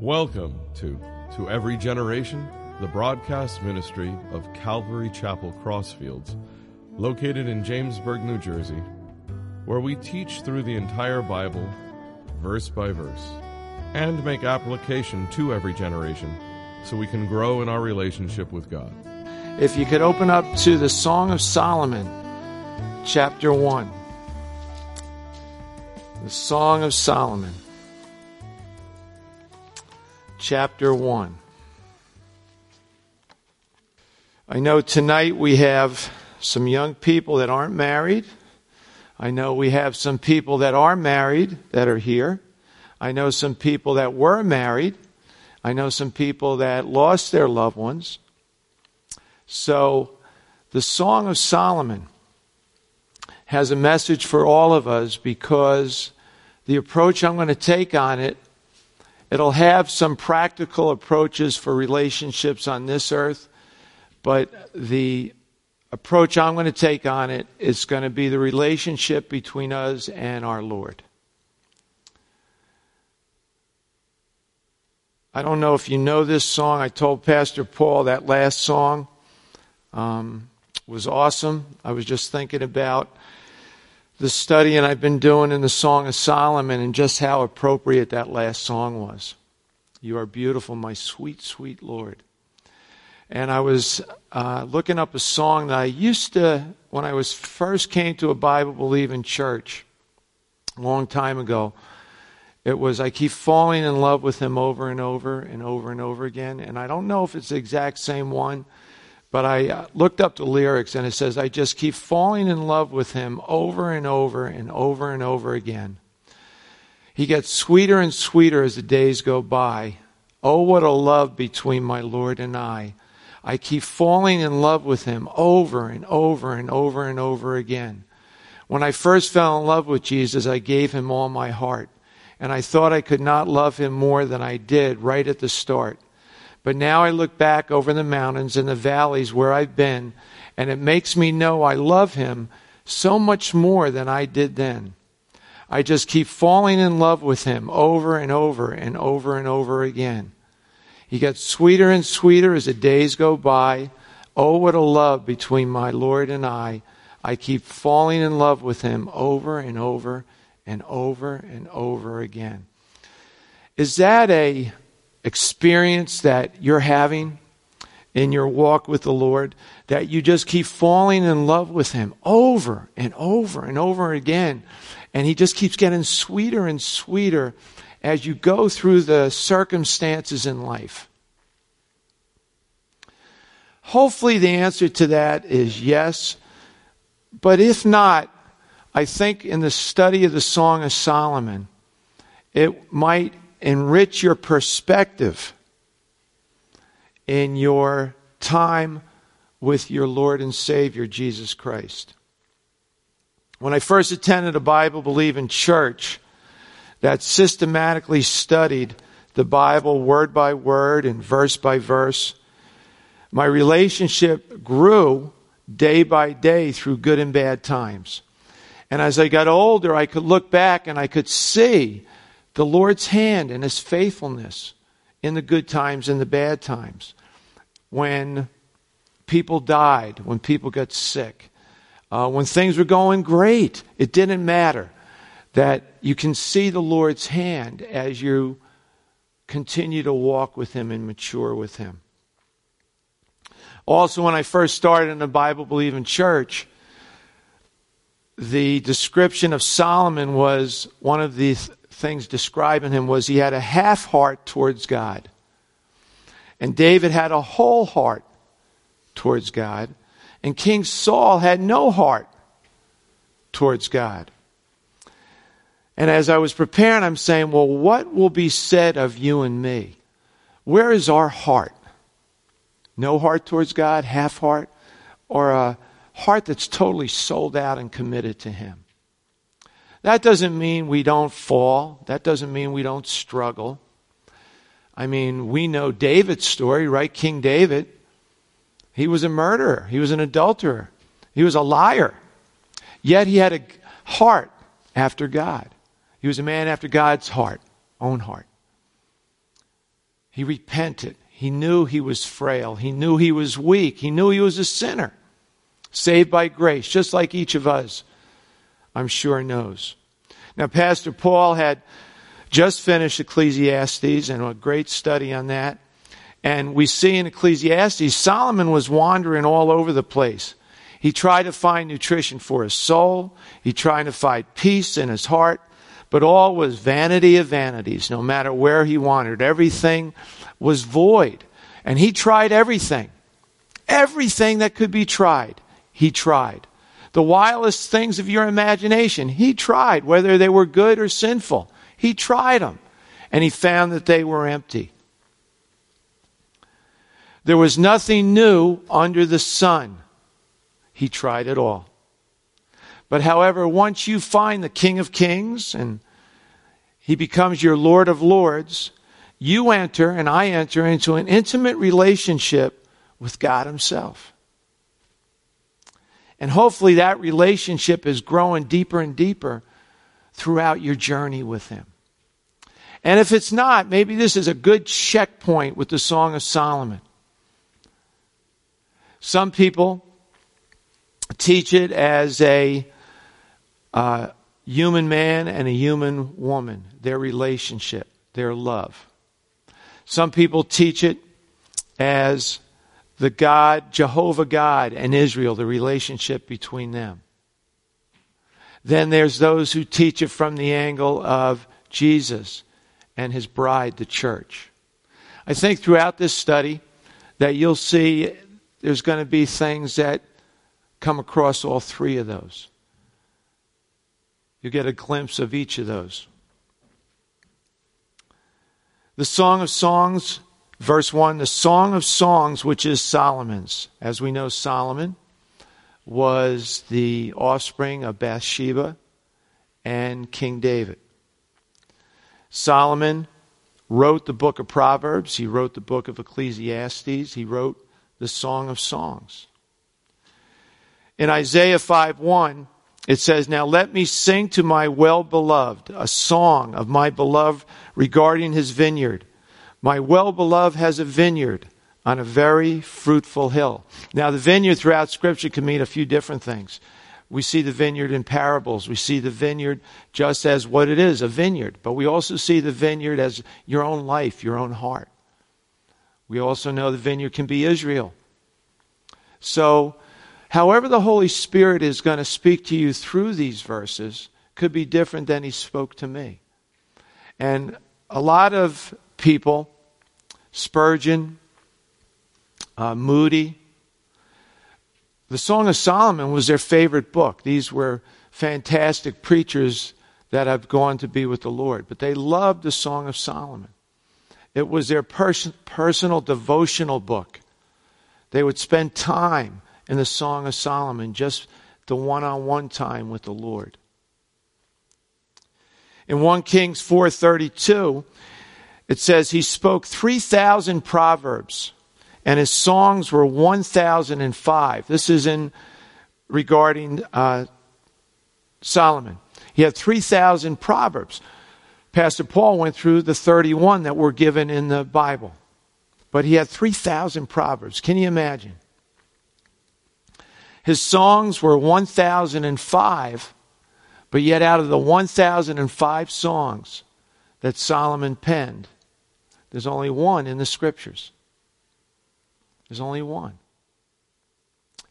Welcome to To Every Generation, the broadcast ministry of Calvary Chapel Crossfields, located in Jamesburg, New Jersey, where we teach through the entire Bible, verse by verse, and make application to every generation so we can grow in our relationship with God. If you could open up to the Song of Solomon, chapter 1. The Song of Solomon, chapter 1. I know tonight we have some young people that aren't married. I know we have some people that are married that are here. I know some people that were married. I know some people that lost their loved ones. So, the Song of Solomon has a message for all of us because the approach I'm going to take on it, it'll have some practical approaches for relationships on this earth, but the approach I'm going to take on it is going to be the relationship between us and our Lord. I don't know if you know this song. I told Pastor Paul that last song um, was awesome. I was just thinking about the study and I've been doing in the Song of Solomon and just how appropriate that last song was. You are beautiful, my sweet, sweet Lord. And I was uh, looking up a song that I used to, when I was first came to a Bible believing church a long time ago. It was, I keep falling in love with him over and over and over and over again. And I don't know if it's the exact same one, but I uh, looked up the lyrics and it says, I just keep falling in love with him over and over and over and over again. He gets sweeter and sweeter as the days go by. Oh, what a love between my Lord and I. I keep falling in love with him over and over and over and over again. When I first fell in love with Jesus, I gave him all my heart. And I thought I could not love him more than I did right at the start. But now I look back over the mountains and the valleys where I've been, and it makes me know I love him so much more than I did then. I just keep falling in love with him over and over and over and over again. He gets sweeter and sweeter as the days go by. Oh, what a love between my Lord and I. I keep falling in love with him over and over and over and over again. Is that a experience that you're having in your walk with the Lord, that you just keep falling in love with Him over and over and over again. And He just keeps getting sweeter and sweeter as you go through the circumstances in life. Hopefully, the answer to that is yes. But if not, I think in the study of the Song of Solomon, it might enrich your perspective in your time with your Lord and Savior, Jesus Christ. When I first attended a Bible believing church that systematically studied the Bible word by word and verse by verse, my relationship grew day by day through good and bad times. And as I got older, I could look back and I could see the Lord's hand and his faithfulness in the good times and the bad times. When people died, when people got sick, uh, when things were going great, it didn't matter. That you can see the Lord's hand as you continue to walk with him and mature with him. Also, when I first started in the Bible believing church, the description of Solomon was one of these things describing him was he had a half heart towards God. And David had a whole heart towards God. And King Saul had no heart towards God. And as I was preparing, I'm saying, well, what will be said of you and me? Where is our heart? No heart towards God, half heart, or a heart that's totally sold out and committed to Him? That doesn't mean we don't fall. That doesn't mean we don't struggle. I mean, we know David's story, right? King David. He was a murderer. He was an adulterer. He was a liar. Yet he had a heart after God. He was a man after God's heart, own heart. He repented. He knew he was frail. He knew he was weak. He knew he was a sinner, saved by grace, just like each of us, I'm sure, knows. Now, Pastor Paul had just finished Ecclesiastes and a great study on that. And we see in Ecclesiastes, Solomon was wandering all over the place. He tried to find nutrition for his soul. He tried to find peace in his heart. But all was vanity of vanities, no matter where he wandered. Everything was void. And he tried everything. Everything that could be tried, he tried. The wildest things of your imagination, he tried, whether they were good or sinful. He tried them. And he found that they were empty. There was nothing new under the sun. He tried it all. But however, once you find the King of Kings and he becomes your Lord of Lords, you enter and I enter into an intimate relationship with God Himself. And hopefully that relationship is growing deeper and deeper throughout your journey with Him. And if it's not, maybe this is a good checkpoint with the Song of Solomon. Some people teach it as a uh, human man and a human woman, their relationship, their love. Some people teach it as the God, Jehovah God, and Israel, the relationship between them. Then there's those who teach it from the angle of Jesus and his bride, the church. I think throughout this study that you'll see there's going to be things that come across all three of those. You get a glimpse of each of those. The Song of Songs, verse 1, the Song of Songs, which is Solomon's. As we know, Solomon was the offspring of Bathsheba and King David. Solomon wrote the book of Proverbs, he wrote the book of Ecclesiastes, he wrote the Song of Songs. In Isaiah 5 1, it says, Now let me sing to my well beloved a song of my beloved regarding his vineyard. My well beloved has a vineyard on a very fruitful hill. Now, the vineyard throughout Scripture can mean a few different things. We see the vineyard in parables. We see the vineyard just as what it is, a vineyard. But we also see the vineyard as your own life, your own heart. We also know the vineyard can be Israel. So, however, the Holy Spirit is going to speak to you through these verses could be different than He spoke to me. And a lot of people, Spurgeon, uh, Moody, the Song of Solomon was their favorite book. These were fantastic preachers that have gone to be with the Lord, but they loved the Song of Solomon. It was their pers- personal devotional book. They would spend time in the Song of Solomon, just the one on one time with the Lord. In 1 Kings 4:32, it says he spoke 3,000 proverbs and his songs were 1,005. This is in regarding uh, Solomon. He had 3,000 proverbs. Pastor Paul went through the 31 that were given in the Bible, but he had 3,000 proverbs. Can you imagine? His songs were 1,005, but yet out of the 1,005 songs that Solomon penned, there's only one in the scriptures. There's only one.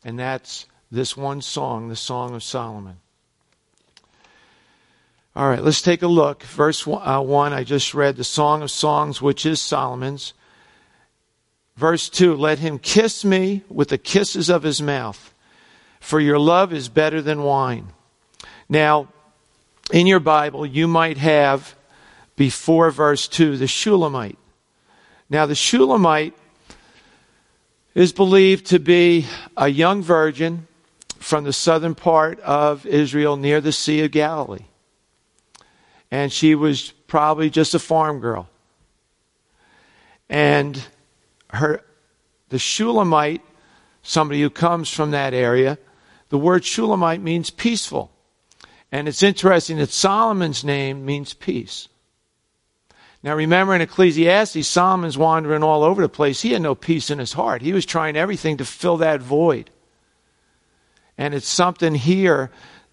And that's this one song, the Song of Solomon. All right, let's take a look. Verse uh, 1, I just read the Song of Songs, which is Solomon's. Verse 2, let him kiss me with the kisses of his mouth, for your love is better than wine. Now, in your Bible, you might have before verse 2 the Shulamite. Now, the Shulamite is believed to be a young virgin from the southern part of Israel near the Sea of Galilee. And she was probably just a farm girl. And her the Shulamite, somebody who comes from that area, the word Shulamite means peaceful. And it's interesting that Solomon's name means peace. Now remember in Ecclesiastes, Solomon's wandering all over the place. He had no peace in his heart. He was trying everything to fill that void. And it's something here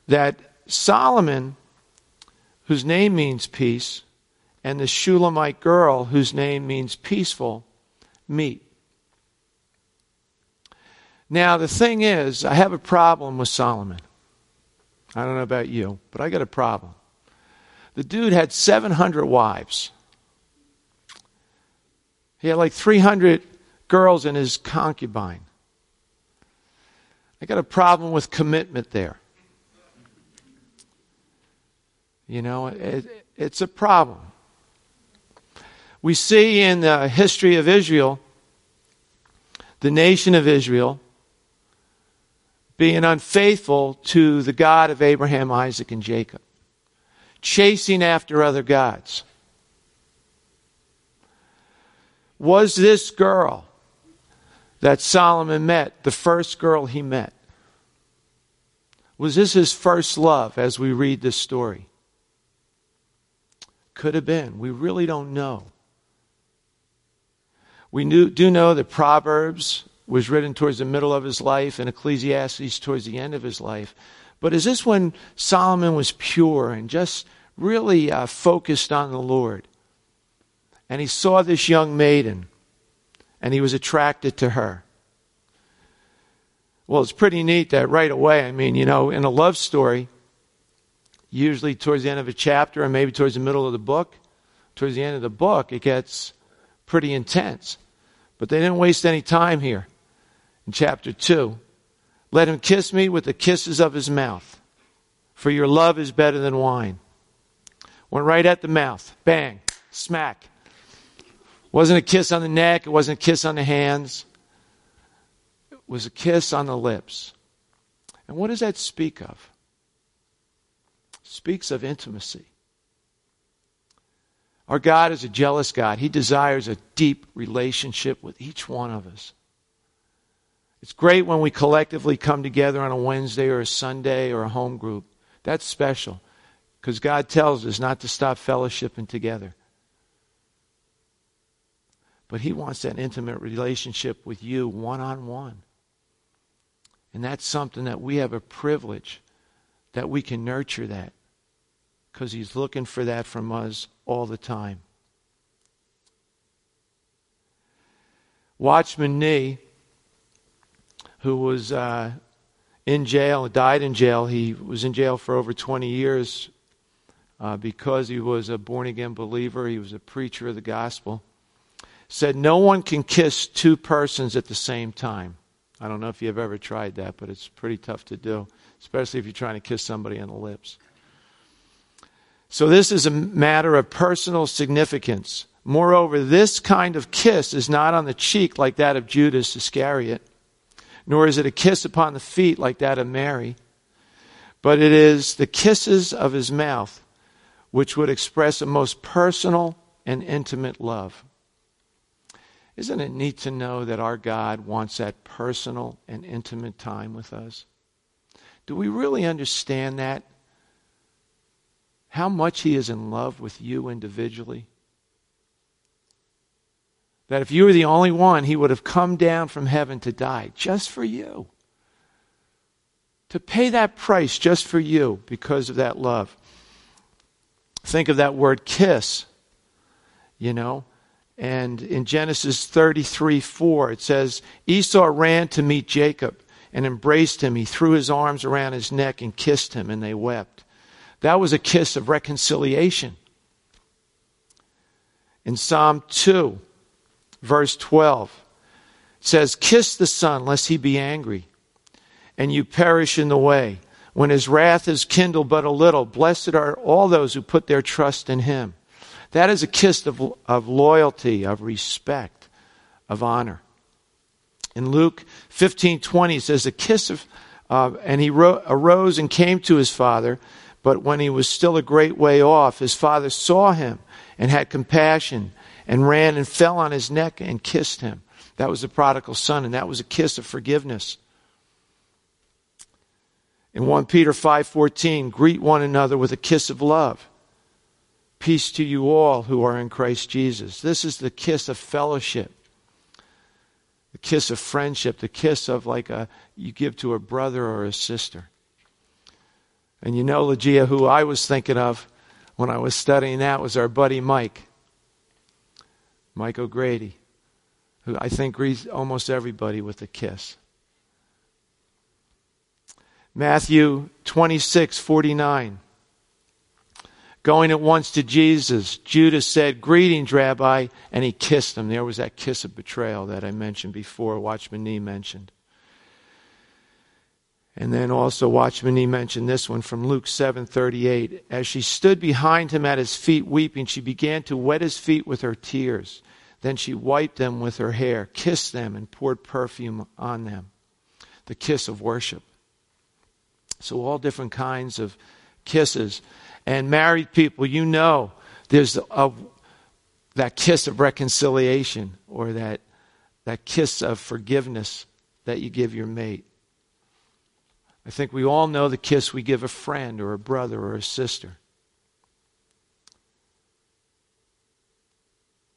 that Solomon, whose name means peace, and the Shulamite girl, whose name means peaceful, meet. Now, the thing is, I have a problem with Solomon. I don't know about you, but I got a problem. The dude had 700 wives. He had like 300 girls in his concubine. I got a problem with commitment there. You know, it, it's a problem. We see in the history of Israel, the nation of Israel, being unfaithful to the God of Abraham, Isaac, and Jacob, chasing after other gods. Was this girl that Solomon met the first girl he met? Was this his first love as we read this story? Could have been. We really don't know. We do know that Proverbs was written towards the middle of his life and Ecclesiastes towards the end of his life. But is this when Solomon was pure and just really uh, focused on the Lord? And he saw this young maiden and he was attracted to her. Well, it's pretty neat that right away, I mean, you know, in a love story, usually towards the end of a chapter or maybe towards the middle of the book, towards the end of the book, it gets pretty intense. But they didn't waste any time here in chapter 2. Let him kiss me with the kisses of his mouth, for your love is better than wine. Went right at the mouth. Bang. Smack. Wasn't a kiss on the neck, it wasn't a kiss on the hands. It was a kiss on the lips. And what does that speak of? It speaks of intimacy. Our God is a jealous God. He desires a deep relationship with each one of us. It's great when we collectively come together on a Wednesday or a Sunday or a home group. That's special because God tells us not to stop fellowshipping together. But He wants that intimate relationship with you one on one. And that's something that we have a privilege that we can nurture that because He's looking for that from us all the time. Watchman Nee who was uh, in jail, died in jail. He was in jail for over 20 years uh, because he was a born again believer. He was a preacher of the gospel. Said, No one can kiss two persons at the same time. I don't know if you've ever tried that, but it's pretty tough to do, especially if you're trying to kiss somebody on the lips. So, this is a matter of personal significance. Moreover, this kind of kiss is not on the cheek like that of Judas Iscariot nor is it a kiss upon the feet like that of Mary, but it is the kisses of his mouth which would express a most personal and intimate love. Isn't it neat to know that our God wants that personal and intimate time with us? Do we really understand that? How much He is in love with you individually? That if you were the only one, he would have come down from heaven to die just for you. To pay that price just for you because of that love. Think of that word kiss, you know. And in Genesis 33 4, it says, Esau ran to meet Jacob and embraced him. He threw his arms around his neck and kissed him, and they wept. That was a kiss of reconciliation. In Psalm 2, verse 12. It says, Kiss the Son, lest he be angry, and you perish in the way. When his wrath is kindled but a little, blessed are all those who put their trust in him. That is a kiss of, of loyalty, of respect, of honor. In Luke 15:20 it says, "A kiss of," uh, and he ro- arose and came to his father. But when he was still a great way off, his father saw him and had compassion and ran and fell on his neck and kissed him. That was the prodigal son, and that was a kiss of forgiveness. In 1 Peter 5:14, greet one another with a kiss of love. Peace to you all who are in Christ Jesus. This is the kiss of fellowship, the kiss of friendship, the kiss of like a you give to a brother or a sister. And you know, Legia, who I was thinking of when I was studying that was our buddy Mike, Mike O'Grady, who I think greets almost everybody with a kiss. Matthew 26, 49. Going at once to Jesus, Judas said, Greetings, Rabbi, and he kissed him. There was that kiss of betrayal that I mentioned before, Watchman Nee mentioned. And then also Watchman Nee mentioned this one from Luke 7:38. As she stood behind him at his feet weeping, she began to wet his feet with her tears. Then she wiped them with her hair, kissed them, and poured perfume on them. The kiss of worship. So, all different kinds of kisses. And married people, you know, there's a, that kiss of reconciliation or that, that kiss of forgiveness that you give your mate. I think we all know the kiss we give a friend or a brother or a sister.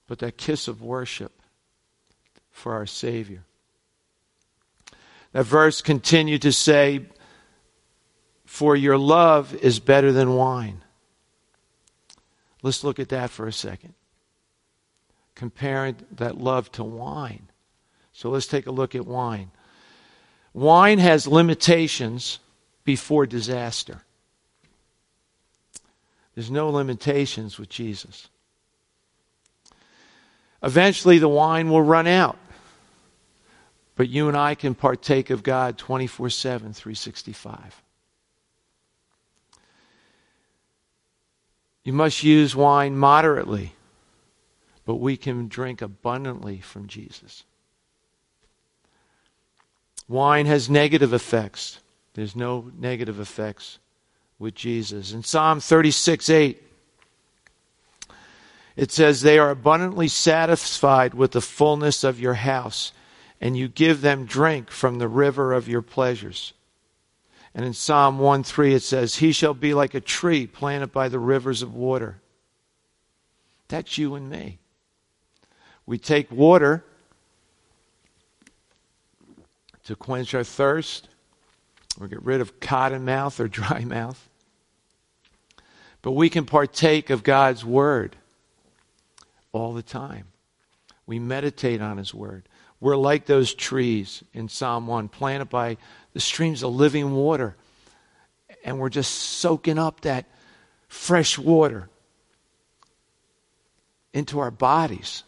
But that kiss of worship for our Savior. That verse continued to say, For your love is better than wine. Let's look at that for a second. Comparing that love to wine. So let's take a look at wine. Wine has limitations before disaster. There's no limitations with Jesus. Eventually, the wine will run out. But you and I can partake of God 24 7, 365. You must use wine moderately, but we can drink abundantly from Jesus. Wine has negative effects. There's no negative effects with Jesus. In Psalm 36 8, it says, They are abundantly satisfied with the fullness of your house, and you give them drink from the river of your pleasures. And in Psalm 1 3, it says, He shall be like a tree planted by the rivers of water. That's you and me. We take water to quench our thirst or get rid of cotton mouth or dry mouth. But we can partake of God's Word all the time. We meditate on His Word. We're like those trees in Psalm 1, planted by the streams of living water. And we're just soaking up that fresh water into our bodies.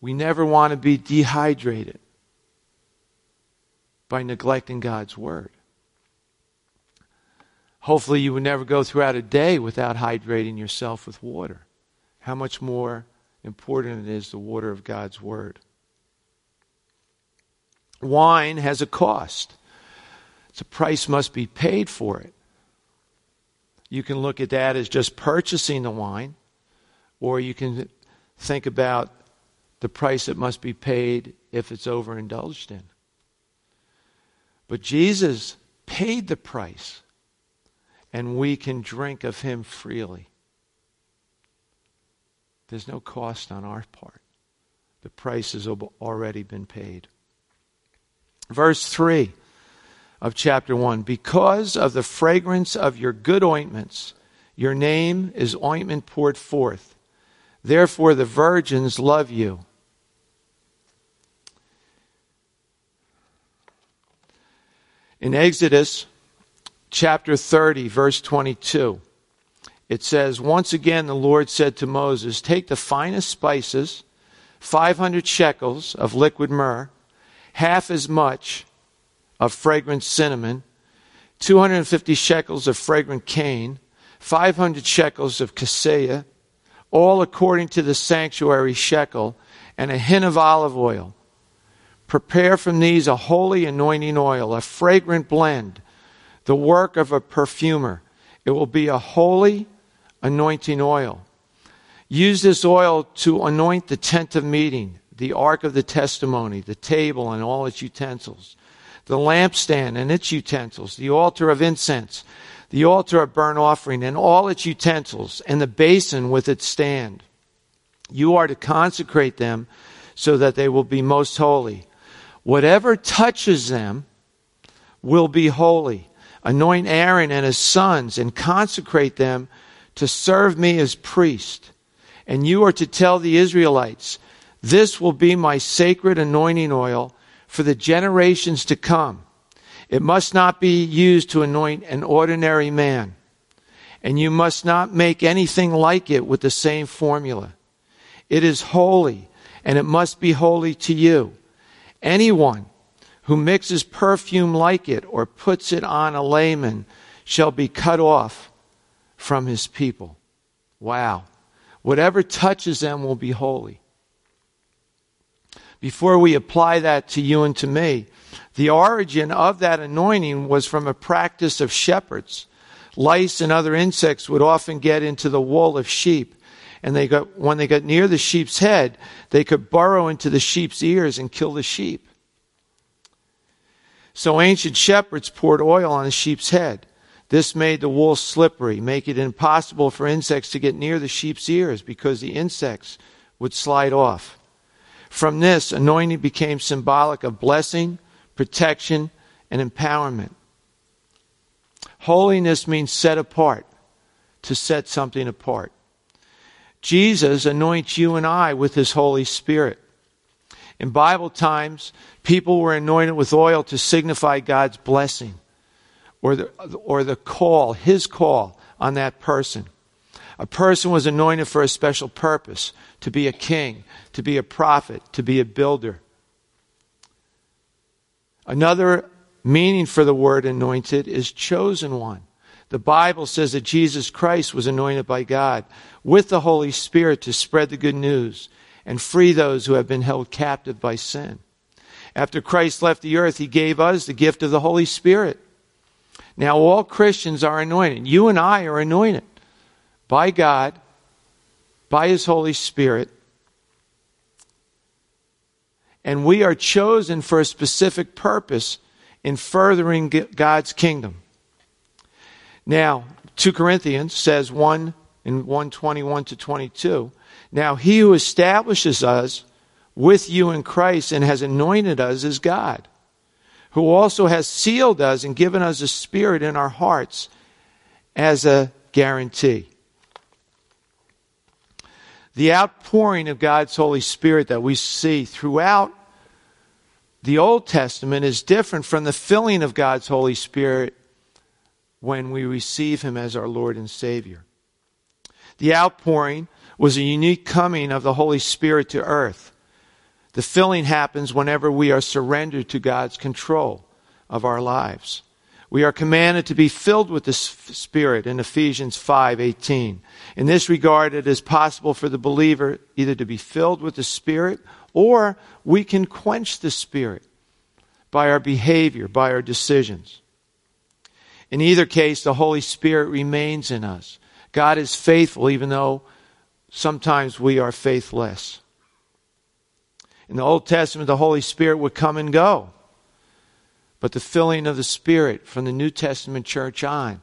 We never want to be dehydrated by neglecting God's word. Hopefully, you would never go throughout a day without hydrating yourself with water. How much more important it is the water of God's word. Wine has a cost. The price must be paid for it. You can look at that as just purchasing the wine, or you can think about the price that must be paid if it's overindulged in. But Jesus paid the price, and we can drink of him freely. There's no cost on our part. The price has already been paid. Verse 3 of chapter 1 Because of the fragrance of your good ointments, your name is ointment poured forth. Therefore, the virgins love you. In Exodus chapter 30, verse 22, it says, Once again the Lord said to Moses, Take the finest spices, 500 shekels of liquid myrrh, half as much of fragrant cinnamon, 250 shekels of fragrant cane, 500 shekels of cassia, all according to the sanctuary shekel, and a hin of olive oil Prepare from these a holy anointing oil, a fragrant blend, the work of a perfumer. It will be a holy anointing oil. Use this oil to anoint the tent of meeting, the ark of the testimony, the table and all its utensils, the lampstand and its utensils, the altar of incense, the altar of burnt offering and all its utensils, and the basin with its stand. You are to consecrate them so that they will be most holy. Whatever touches them will be holy. Anoint Aaron and his sons and consecrate them to serve me as priest. And you are to tell the Israelites, This will be my sacred anointing oil for the generations to come. It must not be used to anoint an ordinary man. And you must not make anything like it with the same formula. It is holy, and it must be holy to you. Anyone who mixes perfume like it or puts it on a layman shall be cut off from his people. Wow. Whatever touches them will be holy. Before we apply that to you and to me, the origin of that anointing was from a practice of shepherds. Lice and other insects would often get into the wool of sheep. And they got, when they got near the sheep's head, they could burrow into the sheep's ears and kill the sheep. So ancient shepherds poured oil on the sheep's head. This made the wool slippery, make it impossible for insects to get near the sheep's ears because the insects would slide off. From this, anointing became symbolic of blessing, protection, and empowerment. Holiness means set apart, to set something apart. Jesus anoints you and I with his Holy Spirit. In Bible times, people were anointed with oil to signify God's blessing or the, or the call, his call on that person. A person was anointed for a special purpose to be a king, to be a prophet, to be a builder. Another meaning for the word anointed is chosen one. The Bible says that Jesus Christ was anointed by God with the Holy Spirit to spread the good news and free those who have been held captive by sin. After Christ left the earth, he gave us the gift of the Holy Spirit. Now, all Christians are anointed. You and I are anointed by God, by His Holy Spirit. And we are chosen for a specific purpose in furthering God's kingdom. Now, 2 Corinthians says 1 in 121 to 22. Now, he who establishes us with you in Christ and has anointed us is God who also has sealed us and given us a spirit in our hearts as a guarantee. The outpouring of God's Holy Spirit that we see throughout the Old Testament is different from the filling of God's Holy Spirit when we receive Him as our Lord and Savior. The outpouring was a unique coming of the Holy Spirit to earth the filling happens whenever we are surrendered to God's control of our lives. We are commanded to be filled with the Spirit in Ephesians 5:18. In this regard, it is possible for the believer either to be filled with the Spirit or we can quench the Spirit by our behavior, by our decisions. In either case, the Holy Spirit remains in us. God is faithful even though sometimes we are faithless. In the Old Testament, the Holy Spirit would come and go. But the filling of the Spirit from the New Testament church on,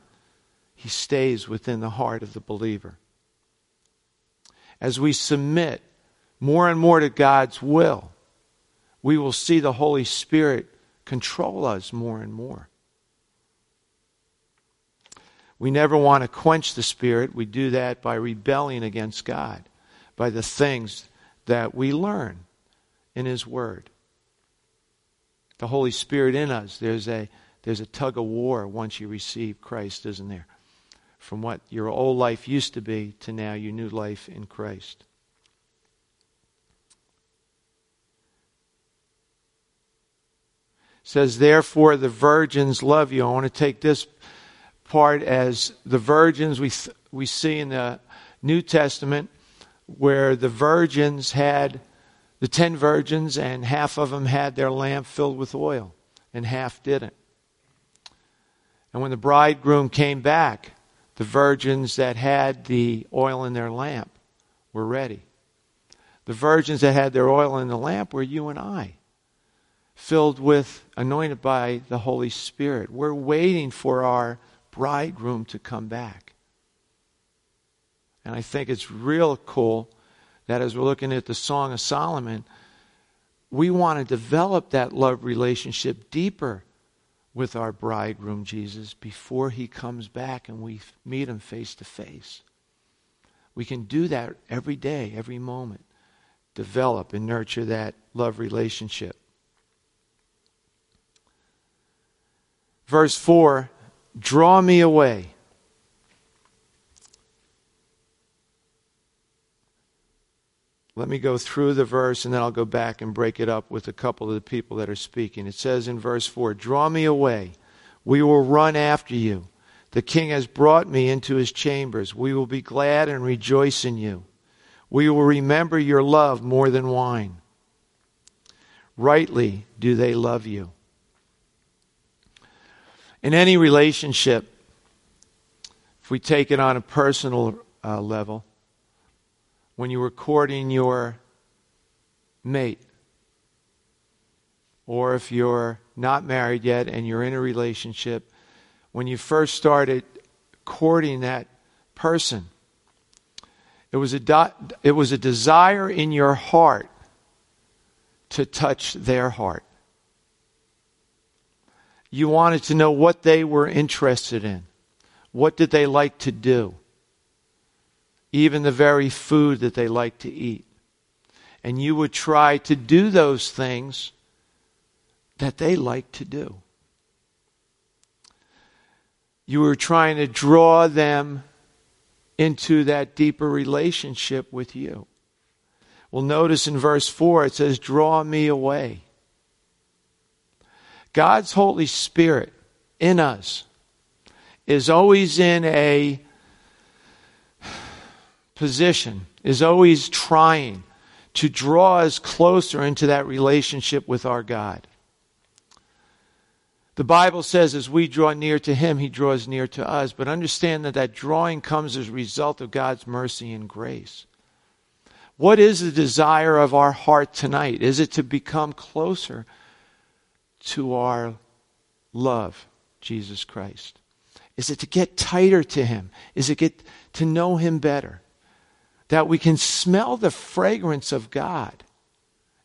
He stays within the heart of the believer. As we submit more and more to God's will, we will see the Holy Spirit control us more and more. We never want to quench the Spirit. We do that by rebelling against God, by the things that we learn in His Word. The Holy Spirit in us, there's a, there's a tug of war once you receive Christ, isn't there? From what your old life used to be to now your new life in Christ. says, Therefore the virgins love you. I want to take this part as the virgins we, th- we see in the New Testament, where the virgins had the ten virgins, and half of them had their lamp filled with oil, and half didn't. And when the bridegroom came back, the virgins that had the oil in their lamp were ready. The virgins that had their oil in the lamp were you and I, filled with, anointed by the Holy Spirit. We're waiting for our bridegroom to come back. And I think it's real cool that as we're looking at the Song of Solomon, we want to develop that love relationship deeper with our bridegroom Jesus before he comes back and we meet him face to face. We can do that every day, every moment. Develop and nurture that love relationship. Verse 4 Draw me away. Let me go through the verse and then I'll go back and break it up with a couple of the people that are speaking. It says in verse 4 Draw me away. We will run after you. The king has brought me into his chambers. We will be glad and rejoice in you. We will remember your love more than wine. Rightly do they love you. In any relationship, if we take it on a personal uh, level, when you were courting your mate, or if you're not married yet and you're in a relationship, when you first started courting that person, it was a, do- it was a desire in your heart to touch their heart. You wanted to know what they were interested in. What did they like to do? Even the very food that they like to eat. And you would try to do those things that they like to do. You were trying to draw them into that deeper relationship with you. Well, notice in verse 4 it says, Draw me away. God's Holy Spirit in us is always in a position is always trying to draw us closer into that relationship with our God. The Bible says as we draw near to Him, He draws near to us. But understand that that drawing comes as a result of God's mercy and grace. What is the desire of our heart tonight? Is it to become closer to our love, Jesus Christ? Is it to get tighter to Him? Is it get to know Him better? That we can smell the fragrance of God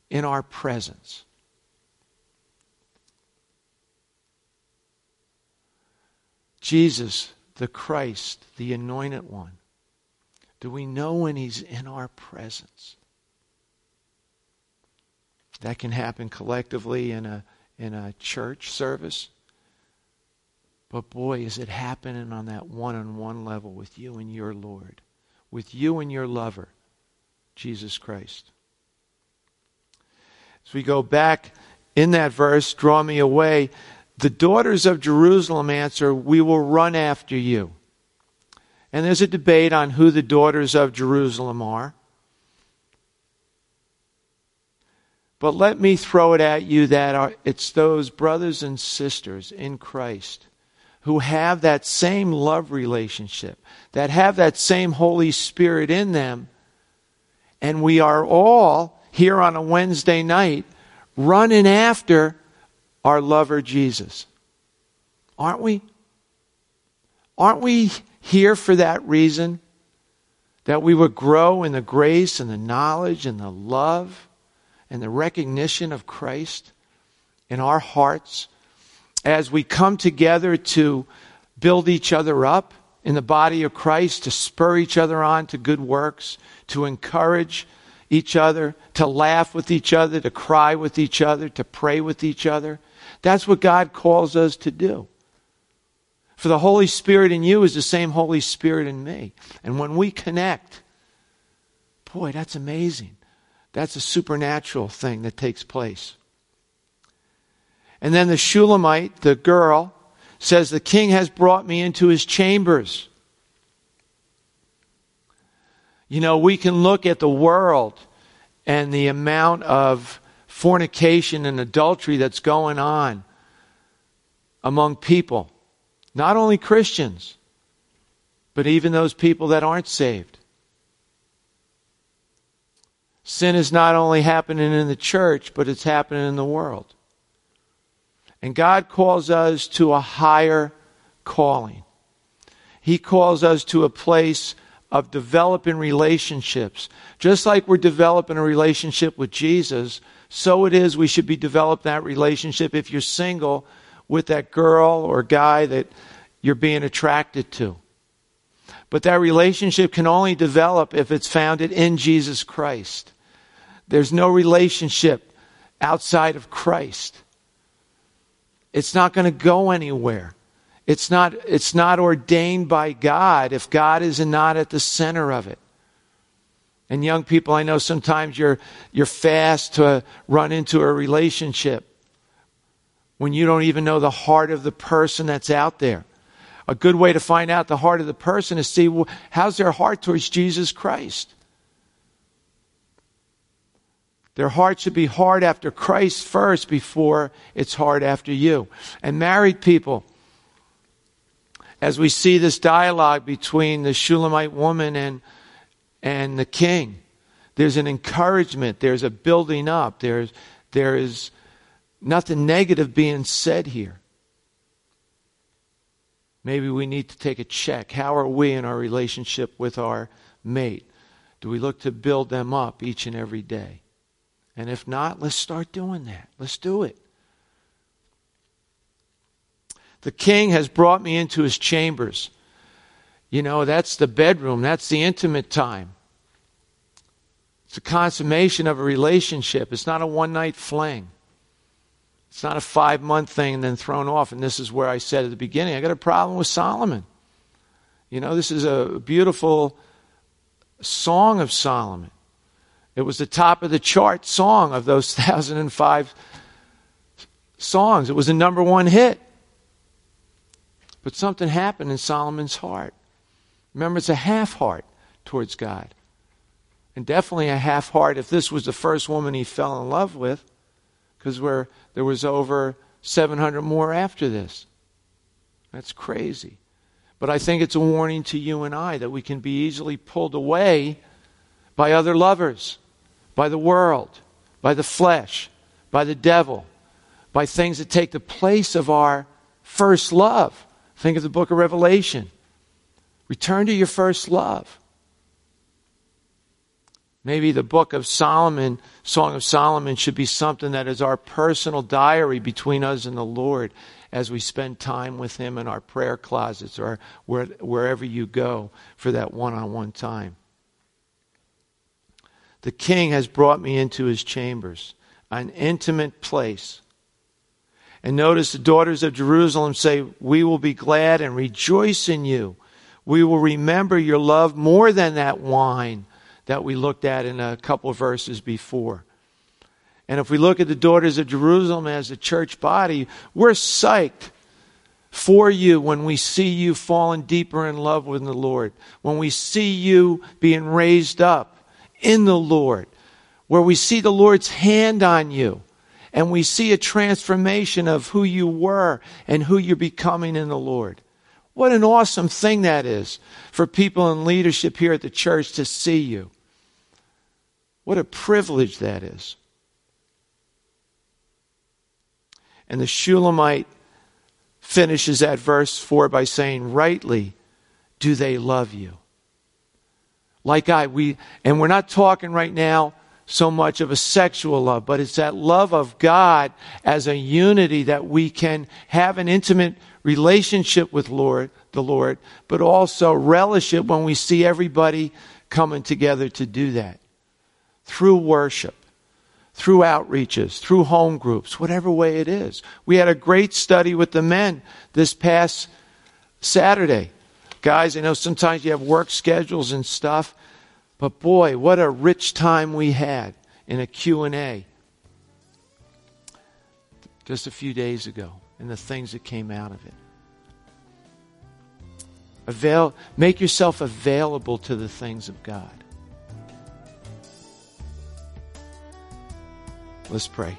in our presence. Jesus, the Christ, the anointed one. Do we know when he's in our presence? That can happen collectively in a, in a church service. But boy, is it happening on that one on one level with you and your Lord with you and your lover, Jesus Christ. As we go back in that verse, draw me away, the daughters of Jerusalem answer, We will run after you. And there's a debate on who the daughters of Jerusalem are. But let me throw it at you that are, it's those brothers and sisters in Christ who have that same love relationship, that have that same Holy Spirit in them. And we are all here on a Wednesday night running after our lover Jesus. Aren't we? Aren't we here for that reason? That we would grow in the grace and the knowledge and the love and the recognition of Christ in our hearts as we come together to build each other up in the body of Christ, to spur each other on to good works, to encourage each other, to laugh with each other, to cry with each other, to pray with each other. That's what God calls us to do. For the Holy Spirit in you is the same Holy Spirit in me. And when we connect, boy, that's amazing. That's a supernatural thing that takes place. And then the Shulamite, the girl, says, The king has brought me into his chambers. You know, we can look at the world and the amount of fornication and adultery that's going on among people, not only Christians, but even those people that aren't saved. Sin is not only happening in the church, but it's happening in the world. And God calls us to a higher calling. He calls us to a place of developing relationships. Just like we're developing a relationship with Jesus, so it is we should be developing that relationship if you're single with that girl or guy that you're being attracted to. But that relationship can only develop if it's founded in Jesus Christ. There's no relationship outside of Christ. It's not going to go anywhere. It's not, it's not ordained by God if God is not at the center of it. And young people, I know sometimes you're, you're fast to run into a relationship when you don't even know the heart of the person that's out there. A good way to find out the heart of the person is see how's their heart towards Jesus Christ. Their heart should be hard after Christ first before it's hard after you. And married people, as we see this dialogue between the Shulamite woman and, and the king, there's an encouragement, there's a building up, there's, there is nothing negative being said here. Maybe we need to take a check. How are we in our relationship with our mate? Do we look to build them up each and every day? And if not, let's start doing that. Let's do it. The king has brought me into his chambers. You know, that's the bedroom, that's the intimate time. It's a consummation of a relationship. It's not a one night fling. It's not a five month thing and then thrown off. And this is where I said at the beginning I got a problem with Solomon. You know, this is a beautiful song of Solomon. It was the top of the chart song of those 1,005 songs. It was a number one hit. But something happened in Solomon's heart. Remember, it's a half heart towards God. And definitely a half heart if this was the first woman he fell in love with, because there was over 700 more after this. That's crazy. But I think it's a warning to you and I that we can be easily pulled away by other lovers, by the world, by the flesh, by the devil, by things that take the place of our first love. Think of the book of Revelation. Return to your first love. Maybe the book of Solomon, Song of Solomon, should be something that is our personal diary between us and the Lord as we spend time with Him in our prayer closets or where, wherever you go for that one on one time. The king has brought me into his chambers, an intimate place and notice the daughters of Jerusalem say, We will be glad and rejoice in you. We will remember your love more than that wine that we looked at in a couple of verses before. And if we look at the daughters of Jerusalem as a church body, we're psyched for you when we see you falling deeper in love with the Lord, when we see you being raised up in the Lord, where we see the Lord's hand on you and we see a transformation of who you were and who you're becoming in the Lord. What an awesome thing that is for people in leadership here at the church to see you. What a privilege that is. And the Shulamite finishes that verse 4 by saying, Rightly do they love you. Like I, we, and we're not talking right now so much of a sexual love, but it's that love of God as a unity that we can have an intimate relationship with Lord, the Lord, but also relish it when we see everybody coming together to do that. Through worship, through outreaches, through home groups, whatever way it is. We had a great study with the men this past Saturday. Guys, I know sometimes you have work schedules and stuff. But boy, what a rich time we had in a Q&A just a few days ago and the things that came out of it. Avail, make yourself available to the things of God. Let's pray.